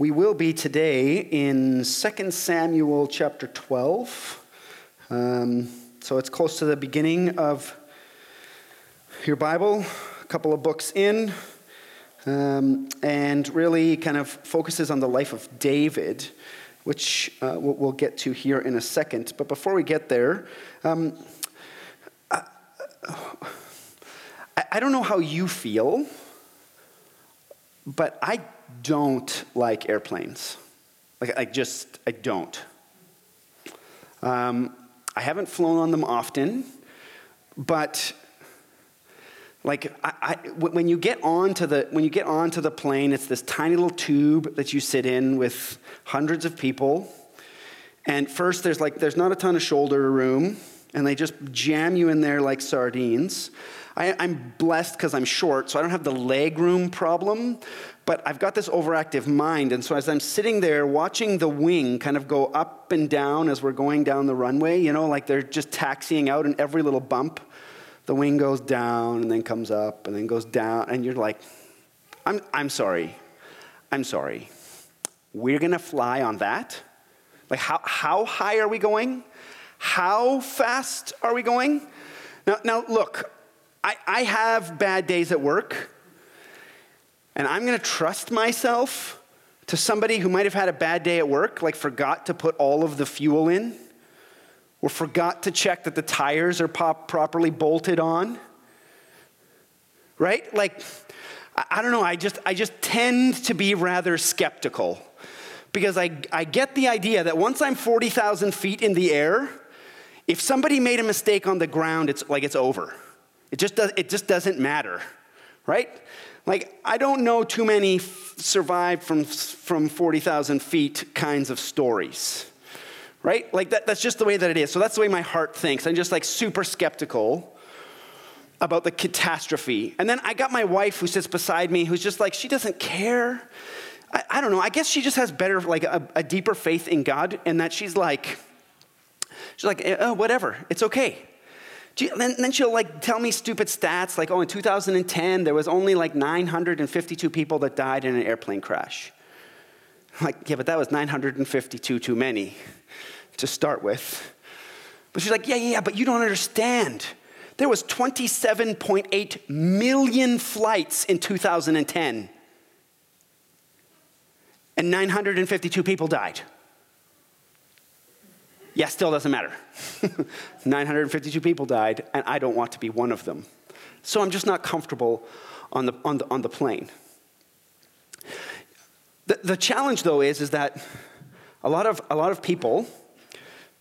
We will be today in 2 Samuel chapter 12. Um, so it's close to the beginning of your Bible, a couple of books in, um, and really kind of focuses on the life of David, which uh, we'll get to here in a second. But before we get there, um, I, I don't know how you feel, but I don't like airplanes. Like, I just, I don't. Um, I haven't flown on them often, but like I, I, when you get onto the when you get onto the plane, it's this tiny little tube that you sit in with hundreds of people. And first, there's like there's not a ton of shoulder room, and they just jam you in there like sardines. I, I'm blessed because I'm short, so I don't have the leg room problem but I've got this overactive mind. And so as I'm sitting there watching the wing kind of go up and down as we're going down the runway, you know, like they're just taxiing out, and every little bump, the wing goes down and then comes up and then goes down. And you're like, I'm, I'm sorry. I'm sorry. We're going to fly on that? Like, how, how high are we going? How fast are we going? Now, now look, I, I have bad days at work and I'm going to trust myself to somebody who might have had a bad day at work, like forgot to put all of the fuel in, or forgot to check that the tires are pop- properly bolted on. Right? Like, I don't know, I just, I just tend to be rather skeptical because I, I get the idea that once I'm 40,000 feet in the air, if somebody made a mistake on the ground, it's like it's over. It just, does, it just doesn't matter, right? Like, I don't know too many f- survived from, from 40,000 feet kinds of stories, right? Like, that, that's just the way that it is. So that's the way my heart thinks. I'm just like super skeptical about the catastrophe. And then I got my wife who sits beside me who's just like, she doesn't care. I, I don't know. I guess she just has better, like, a, a deeper faith in God, and that she's like, she's like, eh, oh, whatever, it's okay. And then she'll like tell me stupid stats like, oh, in 2010, there was only like 952 people that died in an airplane crash. I'm like, yeah, but that was 952 too many to start with. But she's like, yeah, yeah, but you don't understand. There was 27.8 million flights in 2010. And 952 people died. Yeah, still doesn't matter. 952 people died, and I don't want to be one of them. So I'm just not comfortable on the, on the, on the plane. The, the challenge, though, is, is that a lot, of, a lot of people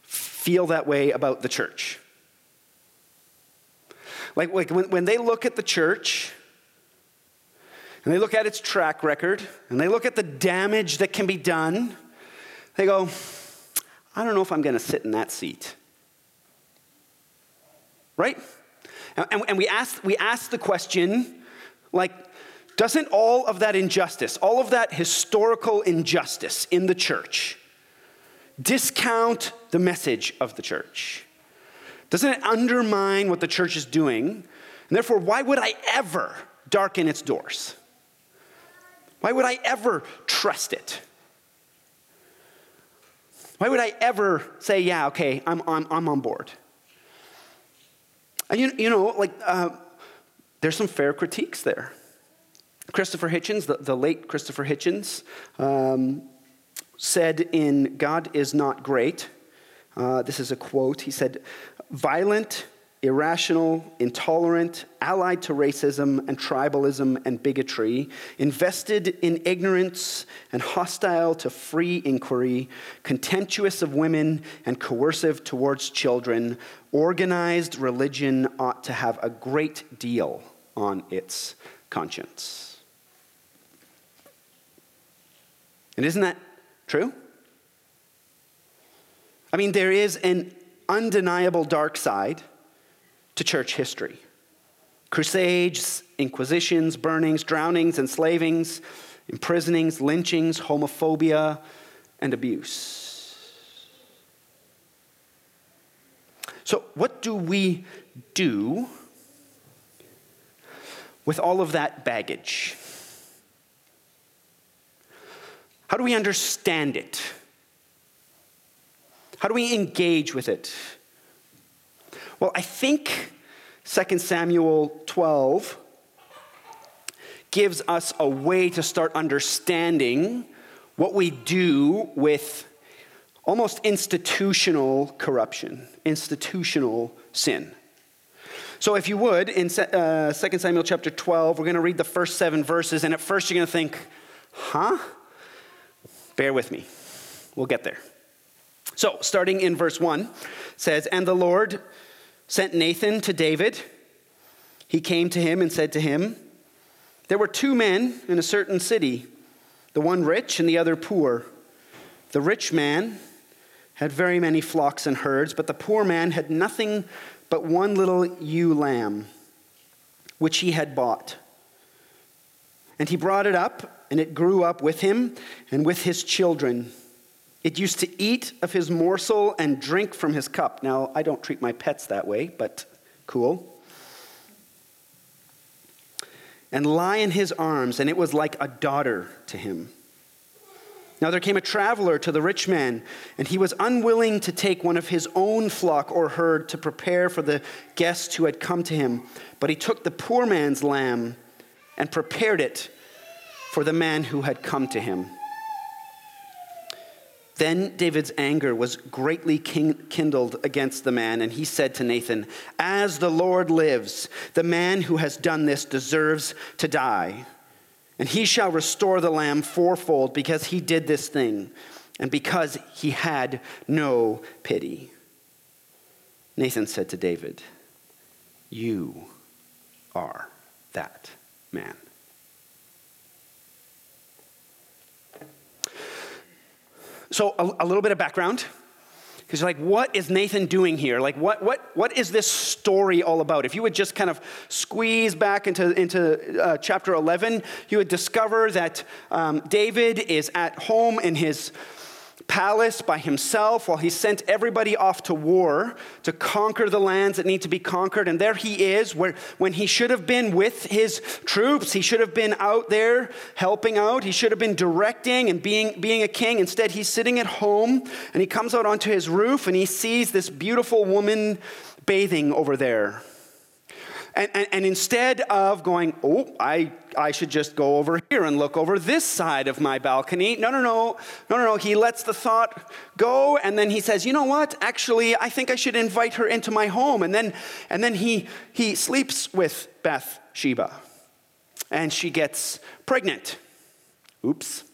feel that way about the church. Like, like when, when they look at the church, and they look at its track record, and they look at the damage that can be done, they go, I don't know if I'm going to sit in that seat. Right? And, and, we, ask, we ask the question like, doesn't all of that injustice, all of that historical injustice in the church, discount the message of the church? Doesn't it undermine what the church is doing? And therefore, why would I ever darken its doors? Why would I ever trust it? Why would I ever say, yeah, okay, I'm, I'm, I'm on board? And you, you know, like, uh, there's some fair critiques there. Christopher Hitchens, the, the late Christopher Hitchens, um, said in God is Not Great, uh, this is a quote, he said, violent, irrational, intolerant, allied to racism and tribalism and bigotry, invested in ignorance and hostile to free inquiry, contemptuous of women and coercive towards children, organized religion ought to have a great deal on its conscience. And isn't that true? I mean, there is an undeniable dark side to church history crusades, inquisitions, burnings, drownings, enslavings, imprisonings, lynchings, homophobia, and abuse. So, what do we do with all of that baggage? How do we understand it? How do we engage with it? Well, I think 2 Samuel 12 gives us a way to start understanding what we do with almost institutional corruption, institutional sin. So, if you would, in uh, 2 Samuel chapter 12, we're going to read the first seven verses, and at first you're going to think, huh? Bear with me. We'll get there. So, starting in verse 1, says, And the Lord sent Nathan to David. He came to him and said to him, There were two men in a certain city, the one rich and the other poor. The rich man had very many flocks and herds, but the poor man had nothing but one little ewe lamb, which he had bought. And he brought it up, and it grew up with him and with his children. It used to eat of his morsel and drink from his cup. Now, I don't treat my pets that way, but cool. And lie in his arms, and it was like a daughter to him. Now there came a traveler to the rich man, and he was unwilling to take one of his own flock or herd to prepare for the guests who had come to him. But he took the poor man's lamb and prepared it for the man who had come to him. Then David's anger was greatly kindled against the man, and he said to Nathan, As the Lord lives, the man who has done this deserves to die. And he shall restore the lamb fourfold because he did this thing, and because he had no pity. Nathan said to David, You are that man. So, a, a little bit of background. Because you're like, what is Nathan doing here? Like, what, what, what is this story all about? If you would just kind of squeeze back into, into uh, chapter 11, you would discover that um, David is at home in his palace by himself while he sent everybody off to war to conquer the lands that need to be conquered. And there he is, where, when he should have been with his troops, he should have been out there helping out, he should have been directing and being, being a king. Instead, he's sitting at home and he comes out onto his roof and he sees this beautiful woman bathing over there. And, and, and, instead of going, oh, I, I should just go over here and look over this side of my balcony, no, no, no, no, no, no. He lets the thought go and then he says, you know what? Actually, I think I should invite her into my home. And then, and then he, he sleeps with Bathsheba and she gets pregnant. Oops.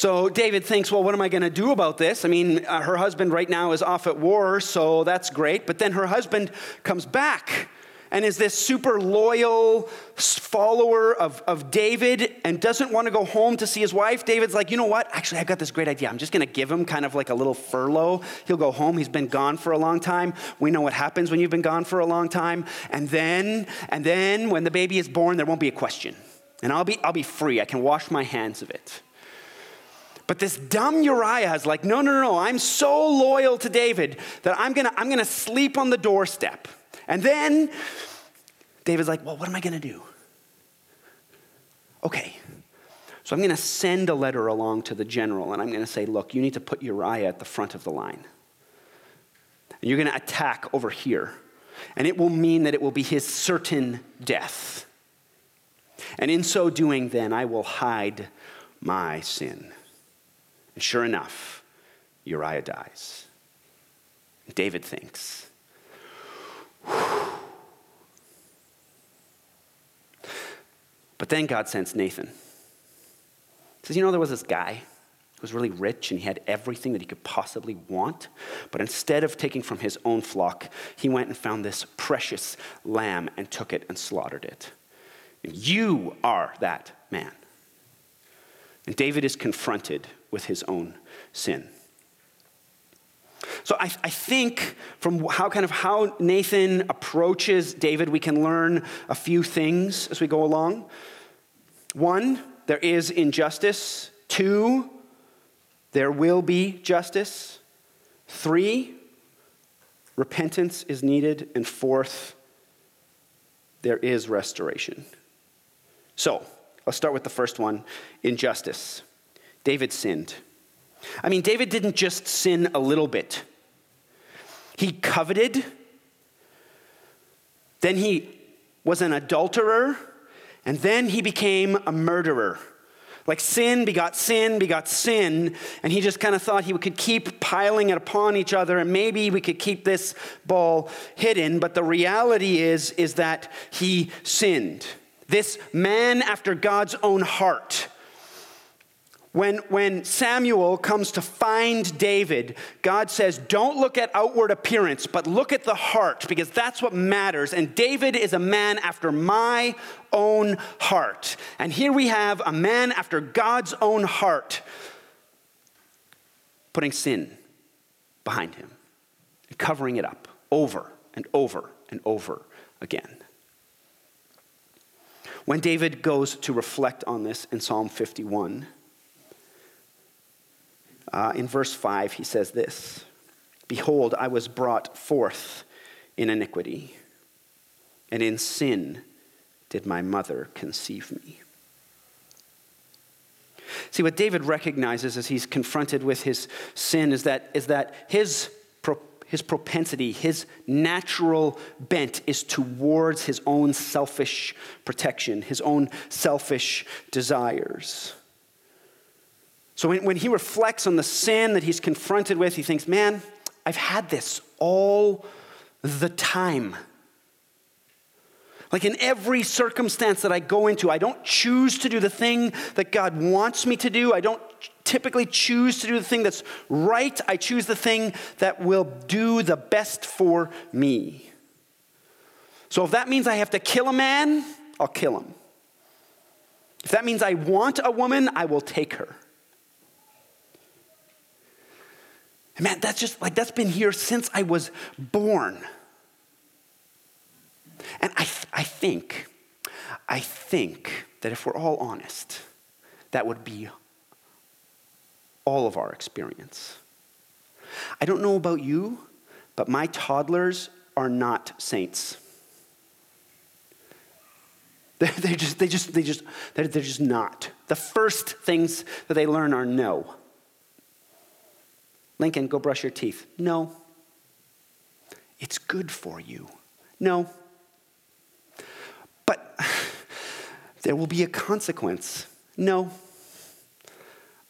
So David thinks, well, what am I going to do about this? I mean, uh, her husband right now is off at war, so that's great. But then her husband comes back and is this super loyal follower of, of David and doesn't want to go home to see his wife. David's like, you know what? Actually, I've got this great idea. I'm just going to give him kind of like a little furlough. He'll go home. He's been gone for a long time. We know what happens when you've been gone for a long time. And then, and then when the baby is born, there won't be a question. And I'll be, I'll be free. I can wash my hands of it. But this dumb Uriah is like, no, no, no, no. I'm so loyal to David that I'm gonna, I'm gonna sleep on the doorstep. And then David's like, well, what am I gonna do? Okay, so I'm gonna send a letter along to the general and I'm gonna say, look, you need to put Uriah at the front of the line. And you're gonna attack over here. And it will mean that it will be his certain death. And in so doing, then, I will hide my sin. And sure enough, Uriah dies. David thinks, But then God sends Nathan. He says, You know, there was this guy who was really rich and he had everything that he could possibly want. But instead of taking from his own flock, he went and found this precious lamb and took it and slaughtered it. And you are that man. And David is confronted with his own sin. So I, I, think from how kind of how Nathan approaches David, we can learn a few things as we go along. One, there is injustice. Two, there will be justice. Three, repentance is needed. And fourth, there is restoration. So, I'll start with the first one injustice. David sinned. I mean, David didn't just sin a little bit, he coveted, then he was an adulterer, and then he became a murderer. Like sin begot sin, begot sin, and he just kind of thought he could keep piling it upon each other, and maybe we could keep this ball hidden. But the reality is, is that he sinned. This man after God's own heart when, when Samuel comes to find David, God says, Don't look at outward appearance, but look at the heart, because that's what matters. And David is a man after my own heart. And here we have a man after God's own heart putting sin behind him and covering it up over and over and over again. When David goes to reflect on this in Psalm 51, uh, in verse 5, he says this Behold, I was brought forth in iniquity, and in sin did my mother conceive me. See, what David recognizes as he's confronted with his sin is that, is that his, his propensity, his natural bent is towards his own selfish protection, his own selfish desires. So when, when he reflects on the sin that he's confronted with, he thinks, man, I've had this all the time. Like in every circumstance that I go into, I don't choose to do the thing that God wants me to do. I don't typically choose to do the thing that's right. I choose the thing that will do the best for me. So if that means I have to kill a man, I'll kill him. If that means I want a woman, I will take her. And man, that's just like, that's been here since I was born. And I, I think, I think that if we're all honest, that would be all of our experience. I don't know about you, but my toddlers are not saints. They're just, they just, they just, they're, they're just not. The first things that they learn are no. Lincoln, go brush your teeth. No. It's good for you. No. But there will be a consequence. No.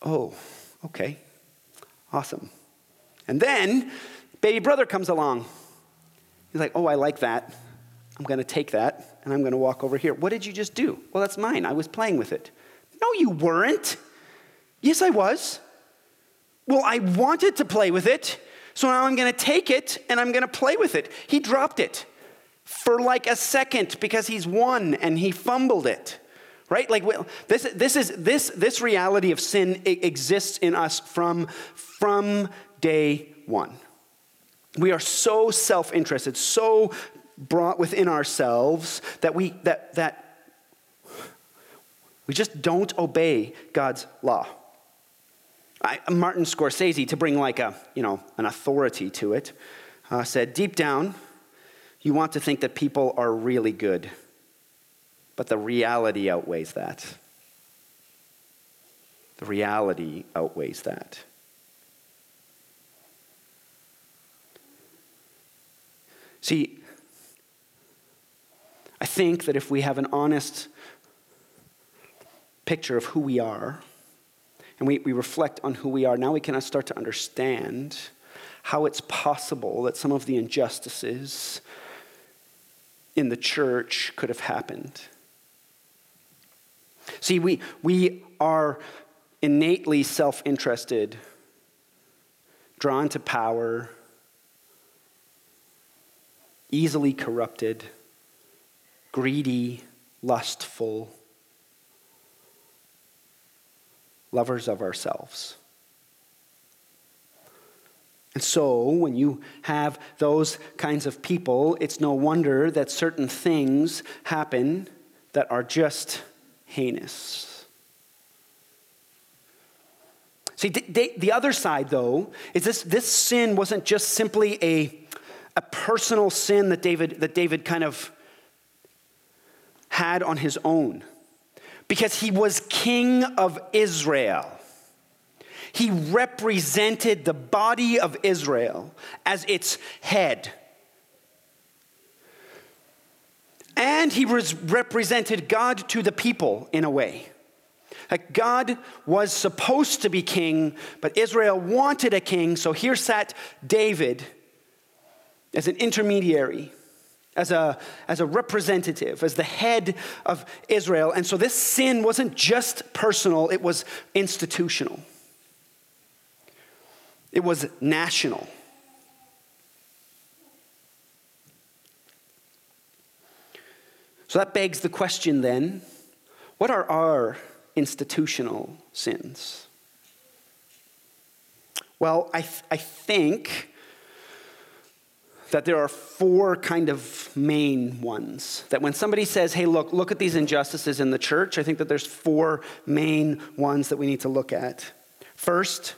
Oh, okay. Awesome. And then baby brother comes along. He's like, oh, I like that. I'm going to take that and I'm going to walk over here. What did you just do? Well, that's mine. I was playing with it. No, you weren't. Yes, I was. Well, I wanted to play with it, so now I'm going to take it and I'm going to play with it. He dropped it for like a second because he's one and he fumbled it. Right? Like this, this is this this reality of sin exists in us from from day one. We are so self-interested, so brought within ourselves that we that that we just don't obey God's law. I, Martin Scorsese, to bring like a, you know, an authority to it, uh, said, deep down, you want to think that people are really good, but the reality outweighs that. The reality outweighs that. See, I think that if we have an honest picture of who we are, and we, we reflect on who we are, now we can start to understand how it's possible that some of the injustices in the church could have happened. See, we, we are innately self interested, drawn to power, easily corrupted, greedy, lustful lovers of ourselves. And so, when you have those kinds of people, it's no wonder that certain things happen that are just heinous. See, the other side, though, is this, this sin wasn't just simply a, a personal sin that David, that David kind of had on his own because he was king of Israel. He represented the body of Israel as its head. And he was represented God to the people in a way. Like God was supposed to be king, but Israel wanted a king, so here sat David as an intermediary, as a, as a representative, as the head of Israel. And so this sin wasn't just personal, it was institutional, it was national. So that begs the question then what are our institutional sins? Well, I, th- I think that there are four kind of main ones. That when somebody says, hey, look, look at these injustices in the church, I think that there's four main ones that we need to look at. First,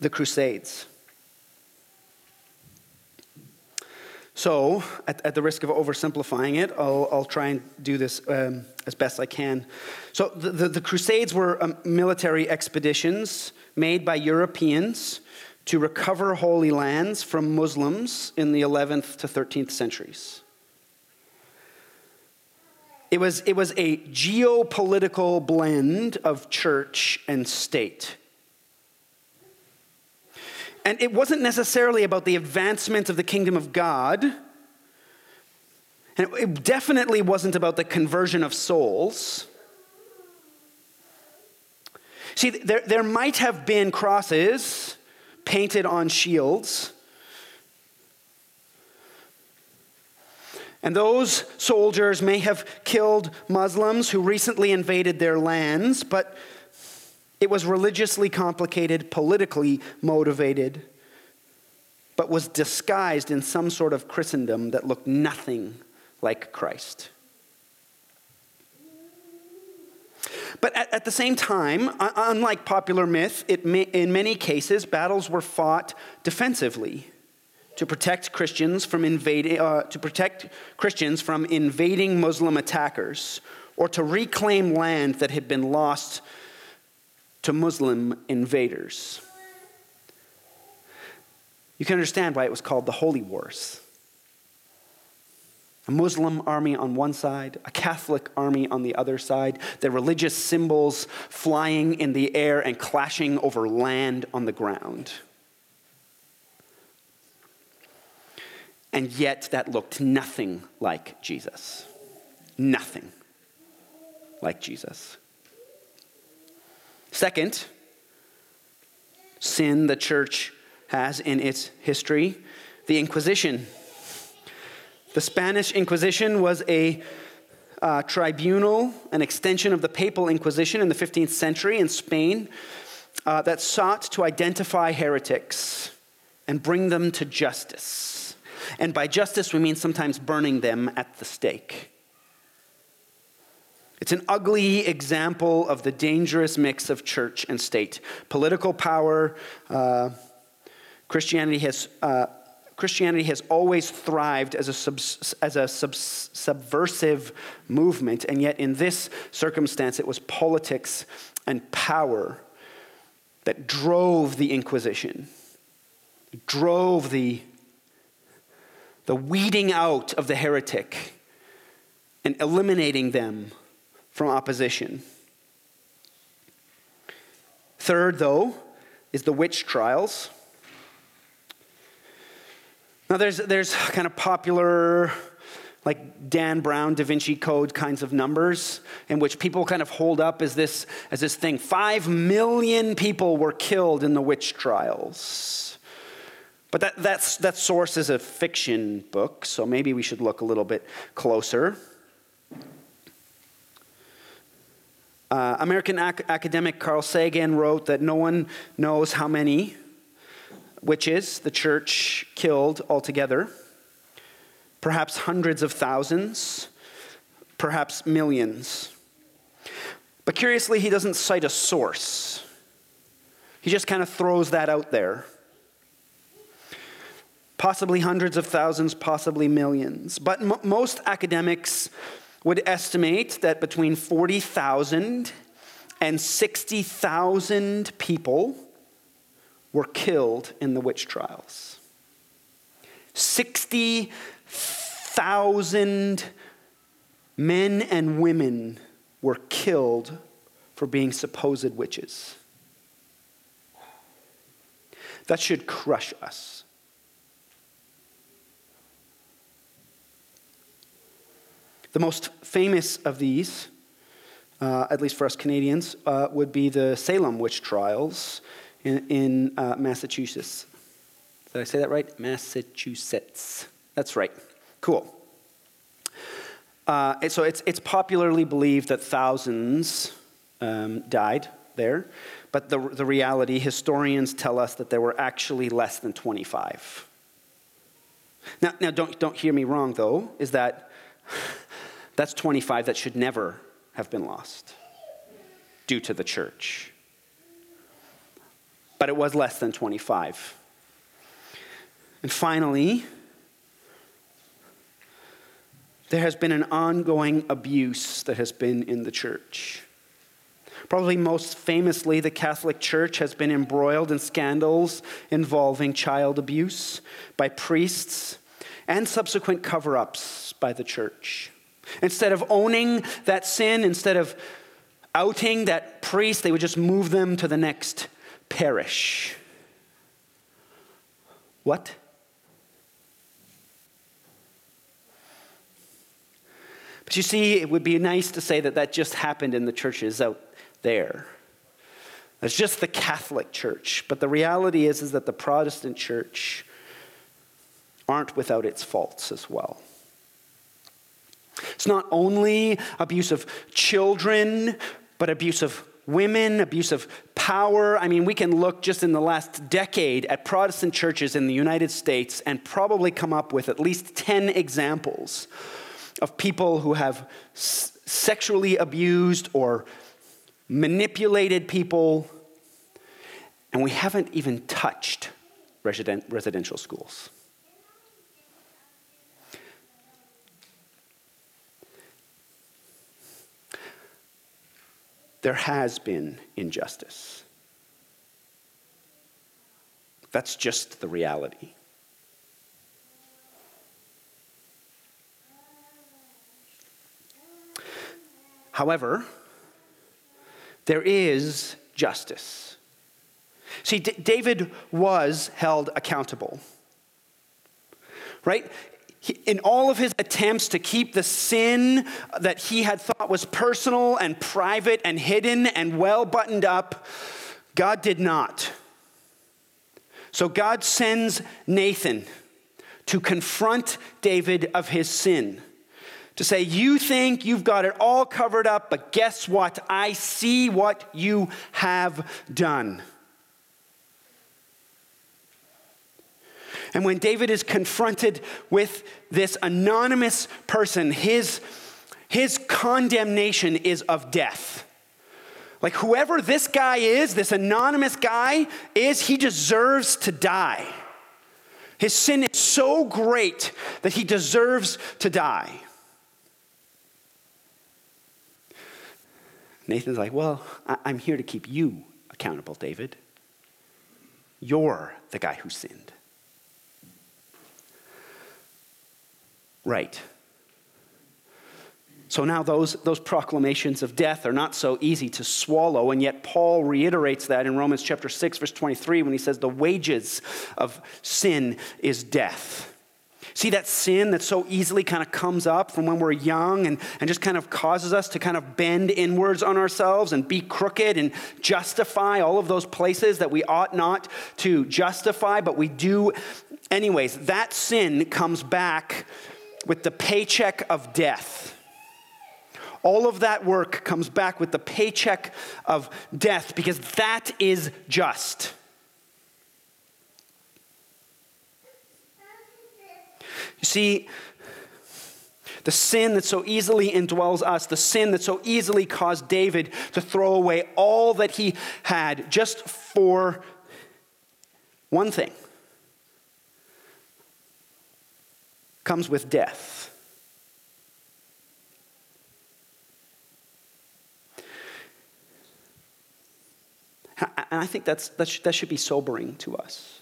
the Crusades. So, at, at, the risk of oversimplifying it, I'll, I'll try and do this um, as best I can. So, the, the, the Crusades were um, military expeditions made by Europeans to recover holy lands from Muslims in the 11th to 13th centuries. It was, it was a geopolitical blend of church and state. And it wasn't necessarily about the advancement of the kingdom of God. And it definitely wasn't about the conversion of souls. See, there, there might have been crosses painted on shields. And those soldiers may have killed Muslims who recently invaded their lands, but it was religiously complicated, politically motivated, but was disguised in some sort of Christendom that looked nothing like Christ. But at, at, the same time, unlike popular myth, may, in many cases, battles were fought defensively to protect Christians from invading, uh, to protect Christians from invading Muslim attackers, or to reclaim land that had been lost to Muslim invaders. You can understand why it was called the Holy Wars. A Muslim army on one side, a Catholic army on the other side, their religious symbols flying in the air and clashing over land on the ground. And yet, that looked nothing like Jesus. Nothing like Jesus. Second, sin the church has in its history the Inquisition. The Spanish Inquisition was a uh, tribunal, an extension of the Papal Inquisition in the 15th century in Spain, uh, that sought to identify heretics and bring them to justice. And by justice, we mean sometimes burning them at the stake. It's an ugly example of the dangerous mix of church and state. Political power, uh, Christianity has. Uh, Christianity has always thrived as a, subs, as a subs, subversive movement, and yet in this circumstance, it was politics and power that drove the Inquisition, drove the, the weeding out of the heretic and eliminating them from opposition. Third, though, is the witch trials. Now, there's, there's kind of popular, like Dan Brown, Da Vinci Code kinds of numbers, in which people kind of hold up as this, as this thing. Five million people were killed in the witch trials. But that, that's, that source is a fiction book, so maybe we should look a little bit closer. Uh, American ac- academic Carl Sagan wrote that no one knows how many witches the church killed altogether. Perhaps hundreds of thousands, perhaps millions. But curiously, he doesn't cite a source. He just kind of throws that out there. Possibly hundreds of thousands, possibly millions. But m- most academics would estimate that between 40,000 and 60,000 people were killed in the witch trials. 60,000 men and women were killed for being supposed witches. That should crush us. The most famous of these, uh, at least for us Canadians, uh, would be the Salem witch trials in, in uh, Massachusetts. Did I say that right? Massachusetts. That's right. Cool. Uh, so it's, it's popularly believed that thousands um, died there, but the, the reality, historians tell us that there were actually less than 25. Now, now don't, don't hear me wrong, though, is that that's 25 that should never have been lost due to the church. But it was less than 25. And finally, there has been an ongoing abuse that has been in the church. Probably most famously, the Catholic Church has been embroiled in scandals involving child abuse by priests and subsequent cover ups by the church. Instead of owning that sin, instead of outing that priest, they would just move them to the next parish. What? But you see, it would be nice to say that that just happened in the churches out there. It's just the Catholic Church. But the reality is, is that the Protestant Church aren't without its faults as well. It's not only abuse of children, but abuse of women, abuse of power. I mean, we can look just in the last decade at Protestant churches in the United States and probably come up with at least 10 examples of people who have s- sexually abused or manipulated people, and we haven't even touched resident, residential schools. There has been injustice. That's just the reality. However, there is justice. See, D- David was held accountable. Right? In all of his attempts to keep the sin that he had thought was personal and private and hidden and well buttoned up, God did not. So God sends Nathan to confront David of his sin to say, You think you've got it all covered up, but guess what? I see what you have done. And when David is confronted with this anonymous person, his, his condemnation is of death. Like, whoever this guy is, this anonymous guy is, he deserves to die. His sin is so great that he deserves to die. Nathan's like, Well, I'm here to keep you accountable, David. You're the guy who sinned. Right. So now those, those proclamations of death are not so easy to swallow, and yet Paul reiterates that in Romans chapter 6, verse 23, when he says, The wages of sin is death. See that sin that so easily kind of comes up from when we're young and, and just kind of causes us to kind of bend inwards on ourselves and be crooked and justify all of those places that we ought not to justify, but we do anyways. That sin comes back with the paycheck of death. All of that work comes back with the paycheck of death because that is just. You see, the sin that so easily indwells us, the sin that so easily caused David to throw away all that he had just for one thing comes with death. And I think that's, that, should, that should be sobering to us.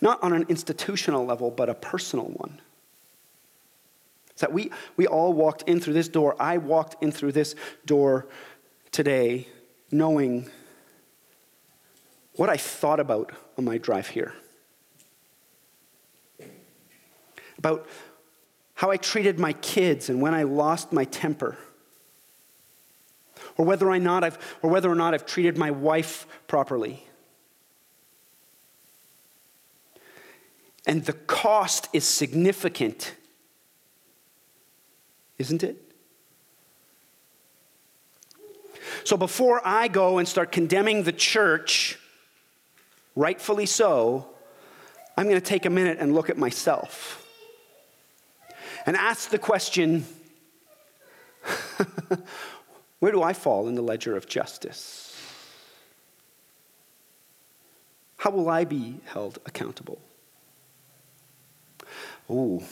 Not on an institutional level, but a personal one. It's that we, we all walked in through this door. I walked in through this door today knowing what I thought about on my drive here. About how I treated my kids and when I lost my temper. Or whether or not I've, or whether or not I've treated my wife properly. And the cost is significant, isn't it? So before I go and start condemning the church, rightfully so, I'm going to take a minute and look at myself and ask the question where do I fall in the ledger of justice? How will I be held accountable? Oh,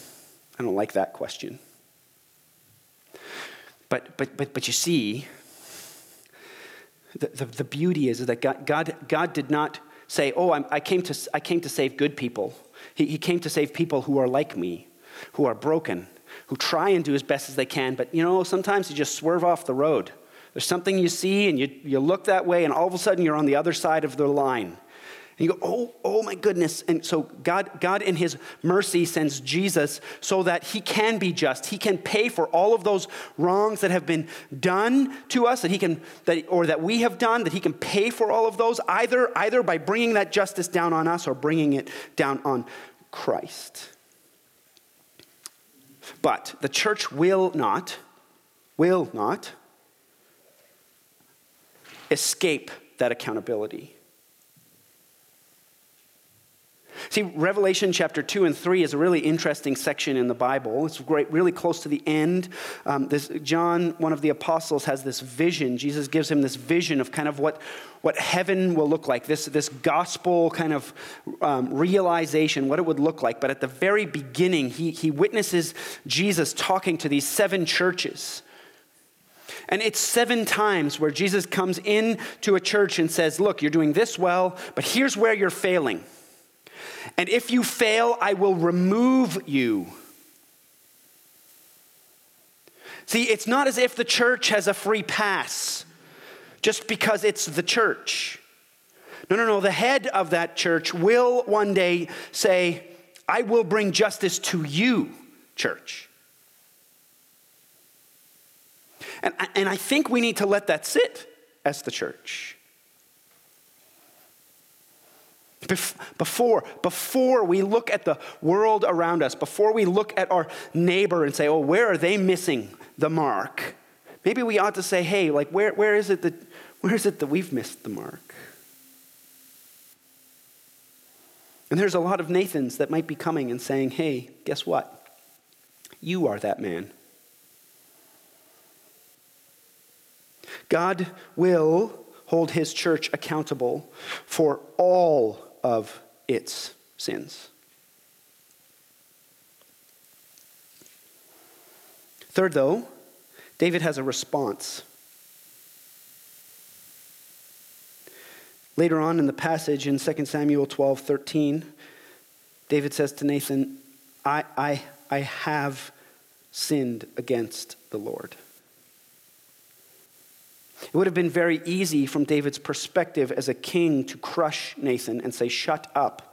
I don't like that question. But, but, but, but you see, the, the, the beauty is, that God, God, God did not say, Oh, I'm, i came, to, I came to save good people. He, he came to save people who are like me, who are broken, who try and do as best as they can, but you know, sometimes you just swerve off the road. There's something you see, and you, you look that way, and all of a sudden you're on the other side of the line. And you go, oh, oh my goodness. And so God, God in his mercy sends Jesus so that he can be just. He can pay for all of those wrongs that have been done to us, that he can, that, or that we have done, that he can pay for all of those, either, either by bringing that justice down on us or bringing it down on Christ. But the church will not, will not escape that accountability. See, Revelation chapter 2 and 3 is a really interesting section in the Bible. It's great, really close to the end. Um, this, John, one of the apostles, has this vision. Jesus gives him this vision of kind of what, what heaven will look like, this, this gospel kind of um, realization, what it would look like. But at the very beginning, he, he witnesses Jesus talking to these seven churches. And it's seven times where Jesus comes in to a church and says, Look, you're doing this well, but here's where you're failing. And if you fail, I will remove you. See, it's not as if the church has a free pass just because it's the church. No, no, no. The head of that church will one day say, I will bring justice to you, church. And, and I think we need to let that sit as the church. Before, before we look at the world around us, before we look at our neighbor and say, oh, where are they missing the mark? Maybe we ought to say, hey, like, where, where, is, it that, where is it that we've missed the mark? And there's a lot of Nathans that might be coming and saying, hey, guess what? You are that man. God will hold his church accountable for all of its sins. Third, though, David has a response. Later on in the passage in 2 Samuel 12 13, David says to Nathan, I, I, I have sinned against the Lord. It would have been very easy from David's perspective as a king to crush Nathan and say, Shut up.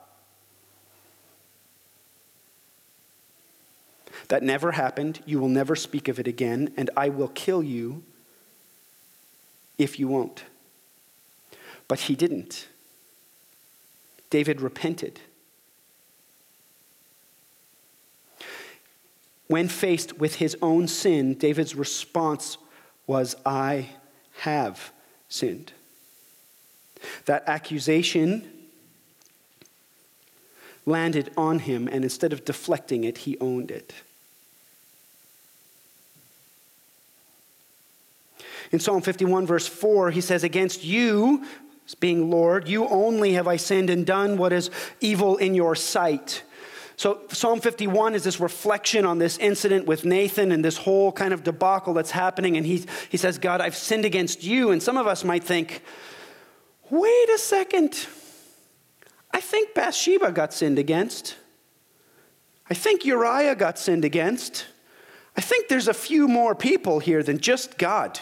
That never happened. You will never speak of it again, and I will kill you if you won't. But he didn't. David repented. When faced with his own sin, David's response was, I have sinned. That accusation landed on him, and instead of deflecting it, he owned it. In Psalm 51, verse 4, he says, Against you, being Lord, you only have I sinned and done what is evil in your sight. So, Psalm 51 is this reflection on this incident with Nathan and this whole kind of debacle that's happening. And he, he says, God, I've sinned against you. And some of us might think, wait a second. I think Bathsheba got sinned against. I think Uriah got sinned against. I think there's a few more people here than just God.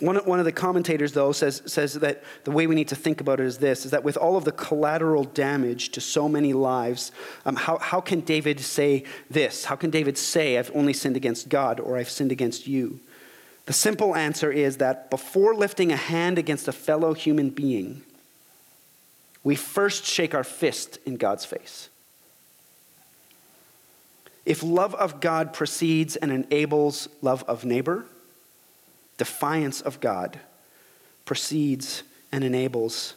One, one of the commentators, though, says, says that the way we need to think about it is this is that with all of the collateral damage to so many lives, um, how, how can David say this? How can David say, I've only sinned against God or I've sinned against you? The simple answer is that before lifting a hand against a fellow human being, we first shake our fist in God's face. If love of God precedes and enables love of neighbor, defiance of God precedes and enables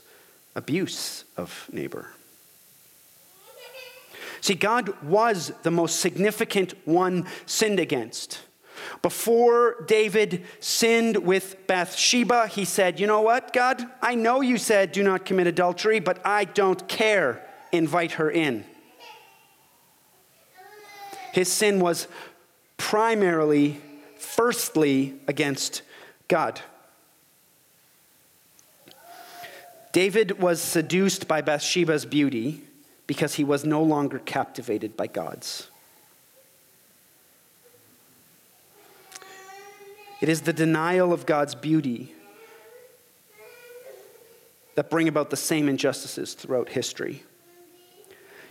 abuse of neighbor. See, God was the most significant one sinned against. Before David sinned with Bathsheba, he said, You know what, God? I know you said do not commit adultery, but I don't care. Invite her in. His sin was primarily, firstly, against God. David was seduced by Bathsheba's beauty because he was no longer captivated by God's. It is the denial of God's beauty that bring about the same injustices throughout history.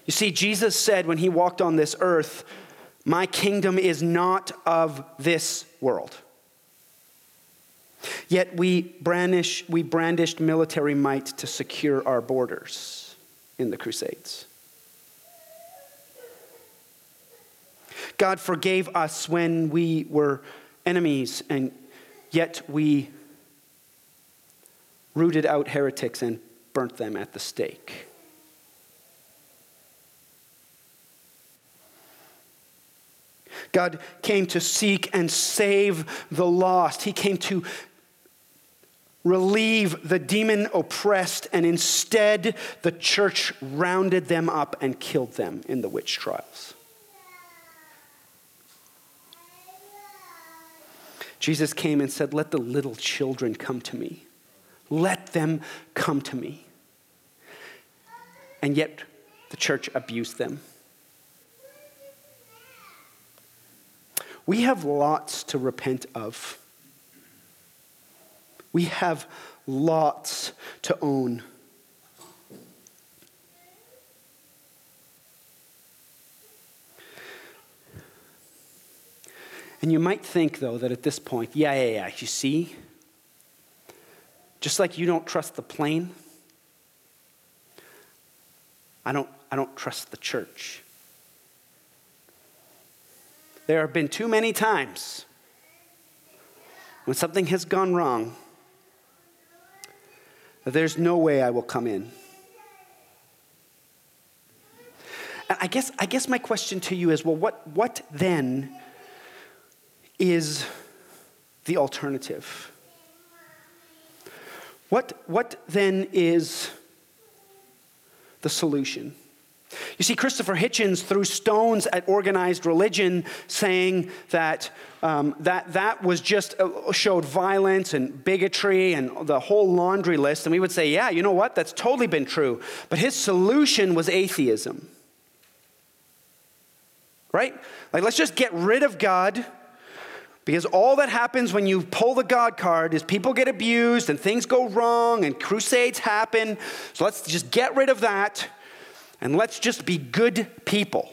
You see, Jesus said when he walked on this earth, My kingdom is not of this world. Yet we, brandish, we brandished military might to secure our borders in the Crusades. God forgave us when we were enemies, and yet we rooted out heretics and burnt them at the stake. God came to seek and save the lost. He came to relieve the demon oppressed, and instead the church rounded them up and killed them in the witch trials. Jesus came and said, Let the little children come to me. Let them come to me. And yet the church abused them. We have lots to repent of. We have lots to own. And you might think, though, that at this point, yeah, yeah, yeah, you see, just like you don't trust the plane, I don't, I don't trust the church. There have been too many times when something has gone wrong there's no way I will come in. And I guess, I guess my question to you is well, what, what then is the alternative? What, what then is the solution? You see, Christopher Hitchens threw stones at organized religion, saying that um, that, that was just uh, showed violence and bigotry and the whole laundry list. And we would say, yeah, you know what? That's totally been true. But his solution was atheism. Right? Like, let's just get rid of God because all that happens when you pull the God card is people get abused and things go wrong and crusades happen. So let's just get rid of that and let's just be good people.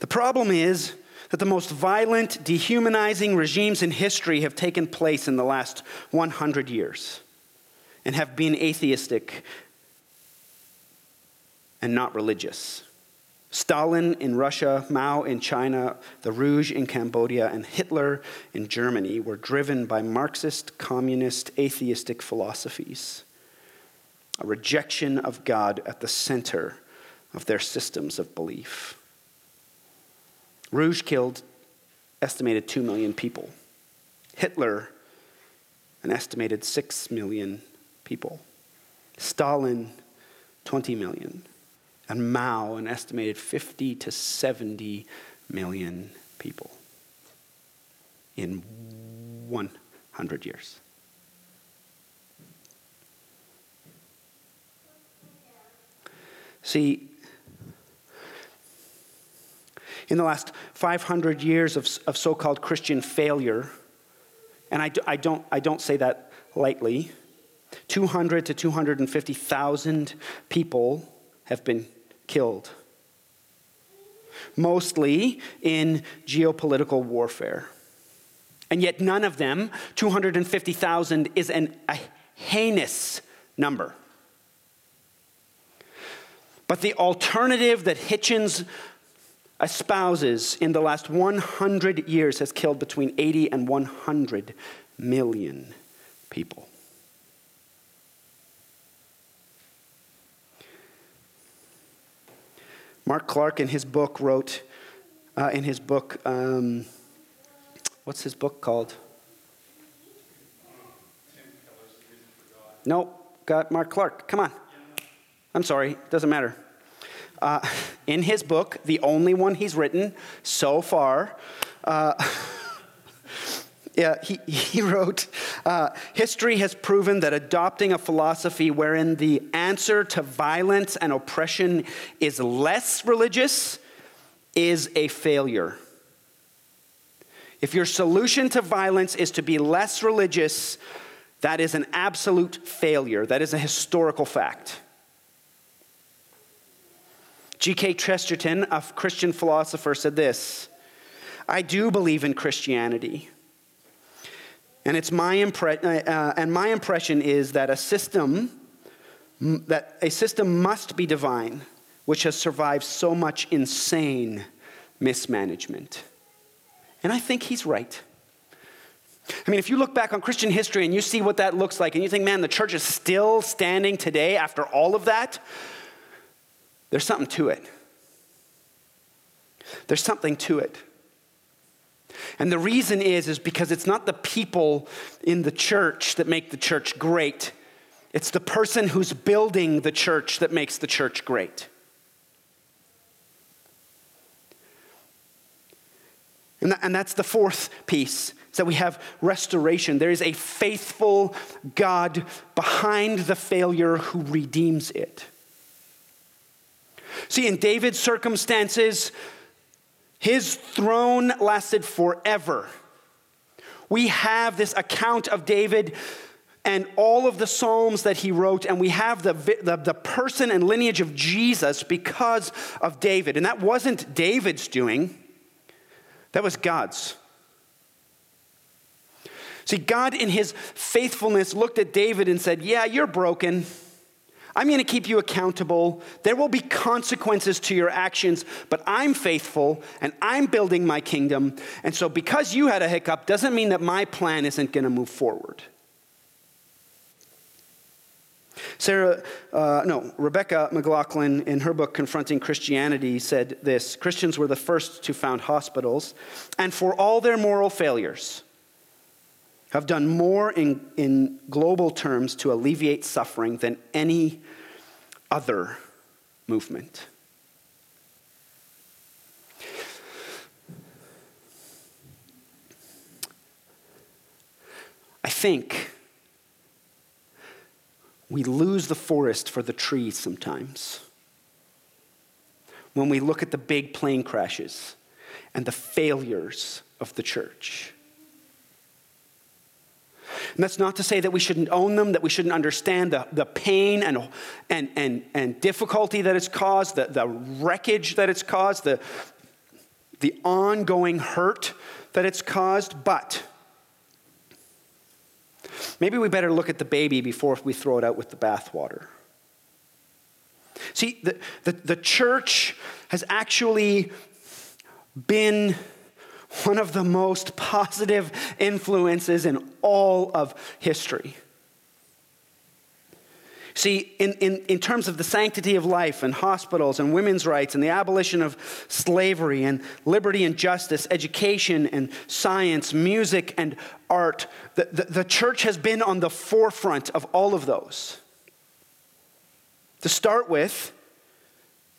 The problem is that the most violent, dehumanizing regimes in history have taken place in the last 100 years and have been atheistic and not religious. Stalin in Russia, Mao in China, the Rouge in Cambodia, and Hitler in Germany were driven by Marxist, communist, atheistic philosophies, a rejection of God at the center of their systems of belief. Rouge killed estimated 2 million people. Hitler, an estimated 6 million people. Stalin, 20 million and Mao, an estimated 50 to 70 million people. in 100 years. See, in the last 500 years of, of so called Christian failure, and I, I, don't, I don't say that lightly, 200 to 250,000 people have been killed, mostly in geopolitical warfare. And yet, none of them, 250,000, is an, a heinous number. But the alternative that Hitchens espouses in the last 100 years has killed between 80 and 100 million people. Mark Clark, in his book, wrote, uh, in his book, um, what's his book called? No, got Mark Clark. Come on. I'm sorry, doesn't matter. Uh, in his book, the only one he's written so far, uh, yeah, he, he wrote uh, History has proven that adopting a philosophy wherein the answer to violence and oppression is less religious is a failure. If your solution to violence is to be less religious, that is an absolute failure. That is a historical fact. G.K. Chesterton, a Christian philosopher, said this I do believe in Christianity. And, it's my impre- uh, uh, and my impression is that a system that a system must be divine, which has survived so much insane mismanagement. And I think he's right. I mean, if you look back on Christian history and you see what that looks like, and you think, man, the church is still standing today after all of that, there's something to it. There's something to it. And the reason is is because it's not the people in the church that make the church great. It's the person who's building the church that makes the church great. And, that, and that's the fourth piece is that we have restoration. There is a faithful God behind the failure who redeems it. See, in David's circumstances, his throne lasted forever. We have this account of David and all of the Psalms that he wrote, and we have the, the, the, person and lineage of Jesus because of David. And that wasn't David's doing, that was God's. See, God, in his faithfulness, looked at David and said, Yeah, you're broken. I'm going to keep you accountable. There will be consequences to your actions, but I'm faithful and I'm building my kingdom. And so, because you had a hiccup, doesn't mean that my plan isn't going to move forward. Sarah, uh, no, Rebecca McLaughlin, in her book Confronting Christianity, said this Christians were the first to found hospitals, and for all their moral failures, have done more in, in global terms to alleviate suffering than any other movement. I think we lose the forest for the trees sometimes. When we look at the big plane crashes and the failures of the church. And that's not to say that we shouldn't own them, that we shouldn't understand the, the pain and, and, and, and difficulty that it's caused, the, the wreckage that it's caused, the, the ongoing hurt that it's caused, but maybe we better look at the baby before we throw it out with the bathwater. See, the, the, the church has actually been one of the most positive influences in all of history. See, in, in, in terms of the sanctity of life and hospitals and women's rights and the abolition of slavery and liberty and justice, education and science, music and art, the, the, the church has been on the forefront of all of those. To start with,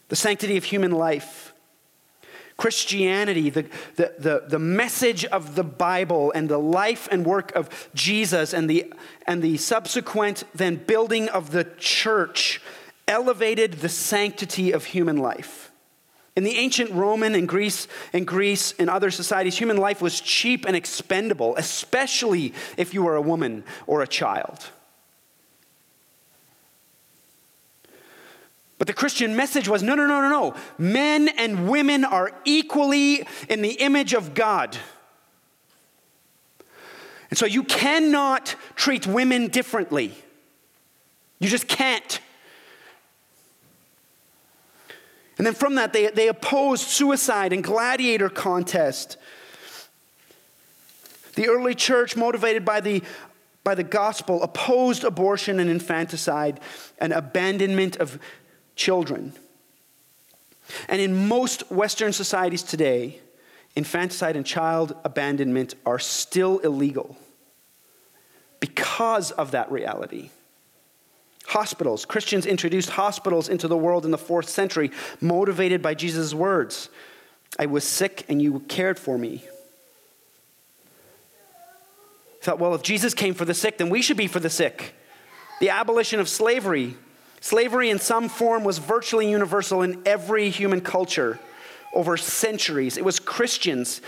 the sanctity of human life Christianity, the, the, the, the, message of the Bible and the life and work of Jesus and the, and the subsequent then building of the church elevated the sanctity of human life. In the ancient Roman and Greece and Greece and other societies, human life was cheap and expendable, especially if you were a woman or a child. But the Christian message was no, no, no, no, no. Men and women are equally in the image of God. And so you cannot treat women differently. You just can't. And then from that, they, they opposed suicide and gladiator contest. The early church, motivated by the, by the gospel, opposed abortion and infanticide and abandonment of children. And in most Western societies today, infanticide and child abandonment are still illegal because of that reality. Hospitals, Christians introduced hospitals into the world in the fourth century, motivated by Jesus' words I was sick and you cared for me. Thought, well, if Jesus came for the sick, then we should be for the sick. The abolition of slavery, Slavery in some form was virtually universal in every human culture over centuries. It was Christians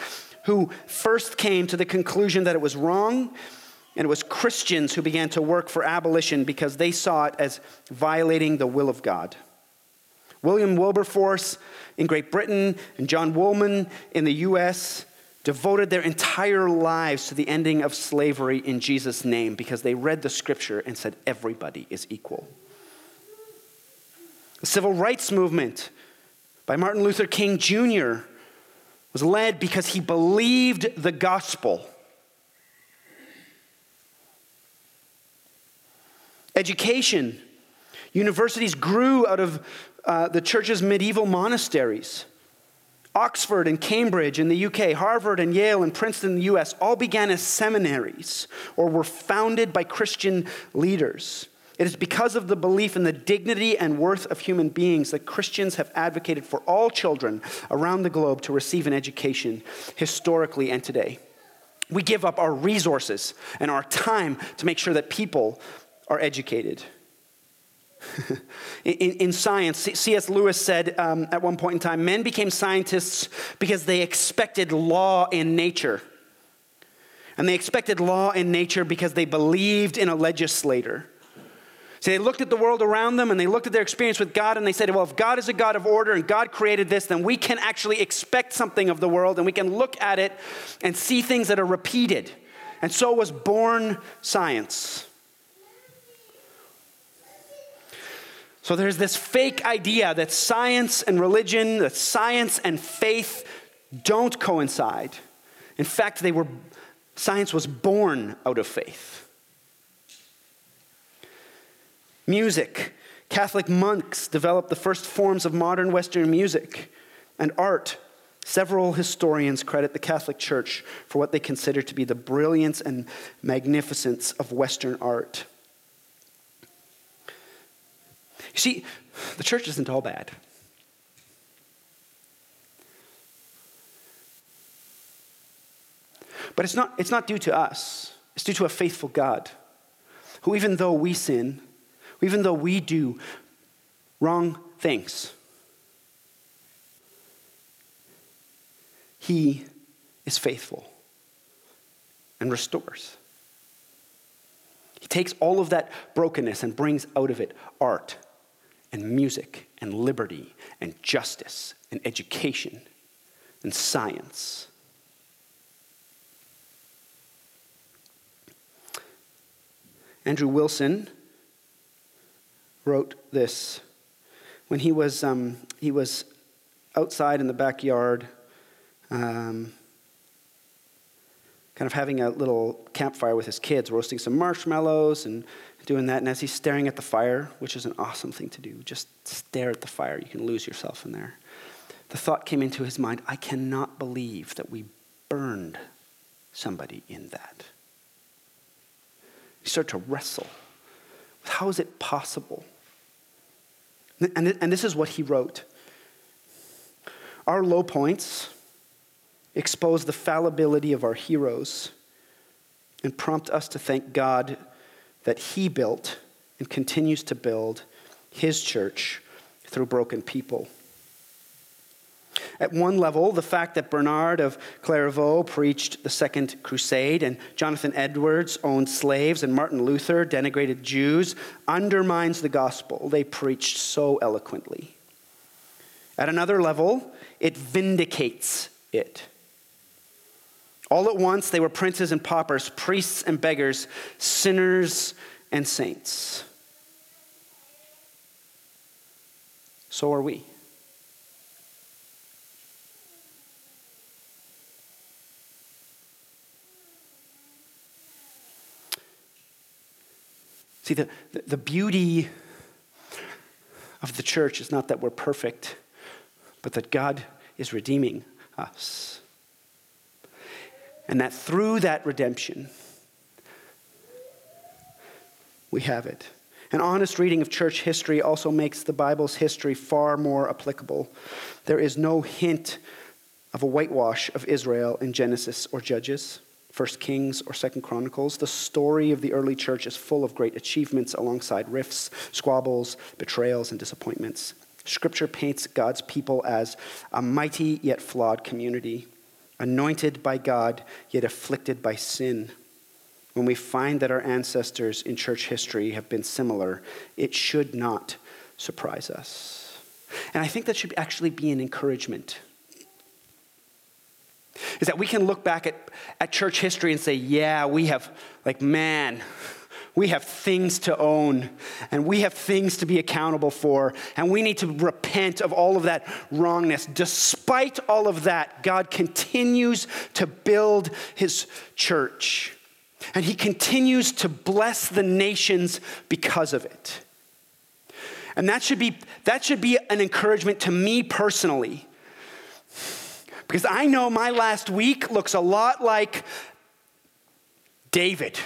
who first came to the conclusion that it was wrong, and it was Christians who began to work for abolition because they saw it as violating the will of God. William Wilberforce in Great Britain and John Woolman in the US devoted their entire lives to the ending of slavery in Jesus' name because they read the scripture and said everybody is equal. The civil rights movement by Martin Luther King Jr. was led because he believed the gospel. Education. Universities grew out of uh, the church's medieval monasteries. Oxford and Cambridge in the UK, Harvard and Yale and Princeton in the US all began as seminaries or were founded by Christian leaders. It is because of the belief in the dignity and worth of human beings that Christians have advocated for all children around the globe to receive an education, historically and today. We give up our resources and our time to make sure that people are educated. in, in, science, C.S. Lewis said um, at one point in time men became scientists because they expected law in nature. And they expected law in nature because they believed in a legislator. So they looked at the world around them and they looked at their experience with God and they said, well, if God is a God of order and God created this, then we can actually expect something of the world and we can look at it and see things that are repeated. And so was born science. So there's this fake idea that science and religion, that science and faith don't coincide. In fact, they were, science was born out of faith. Music. Catholic monks developed the first forms of modern Western music and art. Several historians credit the Catholic Church for what they consider to be the brilliance and magnificence of Western art. You see, the church isn't all bad. But it's not, it's not due to us, it's due to a faithful God who, even though we sin, even though we do wrong things. He is faithful and restores. He takes all of that brokenness and brings out of it art and music and liberty and justice and education and science. Andrew Wilson wrote this when he was, um, he was outside in the backyard, um, kind of having a little campfire with his kids, roasting some marshmallows and doing that. And as he's staring at the fire, which is an awesome thing to do, just stare at the fire. You can lose yourself in there. The thought came into his mind I cannot believe that we burned somebody in that. He started to wrestle. How is it possible? And, and this is what he wrote our low points expose the fallibility of our heroes and prompt us to thank God that He built and continues to build His church through broken people. At one level, the fact that Bernard of Clairvaux preached the Second Crusade and Jonathan Edwards owned slaves and Martin Luther denigrated Jews undermines the gospel they preached so eloquently. At another level, it vindicates it. All at once, they were princes and paupers, priests and beggars, sinners and saints. So are we. See, the, the beauty of the church is not that we're perfect, but that God is redeeming us. And that through that redemption, we have it. An honest reading of church history also makes the Bible's history far more applicable. There is no hint of a whitewash of Israel in Genesis or Judges. First Kings or Second Chronicles, the story of the early church is full of great achievements alongside rifts, squabbles, betrayals, and disappointments. Scripture paints God's people as a mighty yet flawed community, anointed by God yet afflicted by sin. When we find that our ancestors in church history have been similar, it should not surprise us. And I think that should actually be an encouragement is that we can look back at, at church history and say, yeah, we have, like, man, we have things to own and we have things to be accountable for, and we need to repent of all of that wrongness. Despite all of that, God continues to build his church, and he continues to bless the nations because of it. And that should be, that should be an encouragement to me personally because I know my last week looks a lot like David.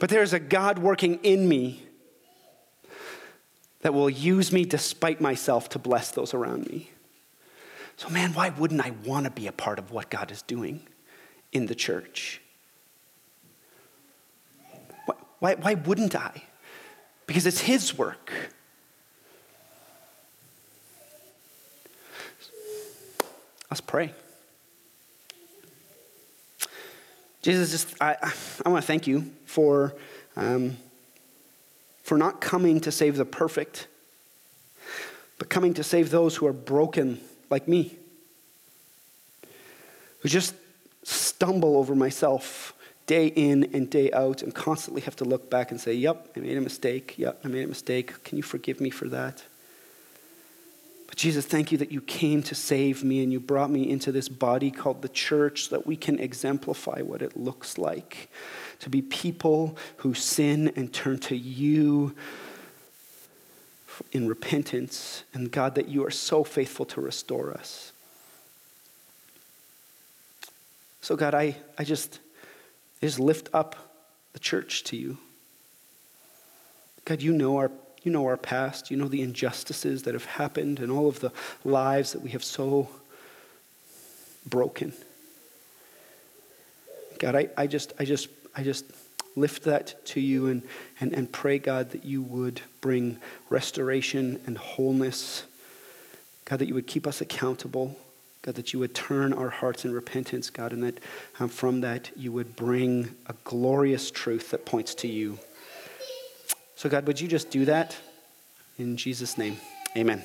But there's a God working in me that will use me despite myself to bless those around me. So, man, why wouldn't I want to be a part of what God is doing in the church? Why, why, why wouldn't I? Because it's His work. Let's pray. Jesus, just I, I want to thank you for, um, for not coming to save the perfect, but coming to save those who are broken like me, who just stumble over myself day in and day out and constantly have to look back and say, Yep, I made a mistake. Yep, I made a mistake. Can you forgive me for that? But Jesus, thank you that you came to save me and you brought me into this body called the church so that we can exemplify what it looks like to be people who sin and turn to you in repentance. And God, that you are so faithful to restore us. So, God, I, I, just, I just lift up the church to you. God, you know our you know our past. You know the injustices that have happened and all of the lives that we have so broken. God, I, I just, I just, I just lift that to you and, and, and pray, God, that you would bring restoration and wholeness. God, that you would keep us accountable. God, that you would turn our hearts in repentance, God, and that um, from that you would bring a glorious truth that points to you. So, God, would you just do that? In Jesus' name, amen.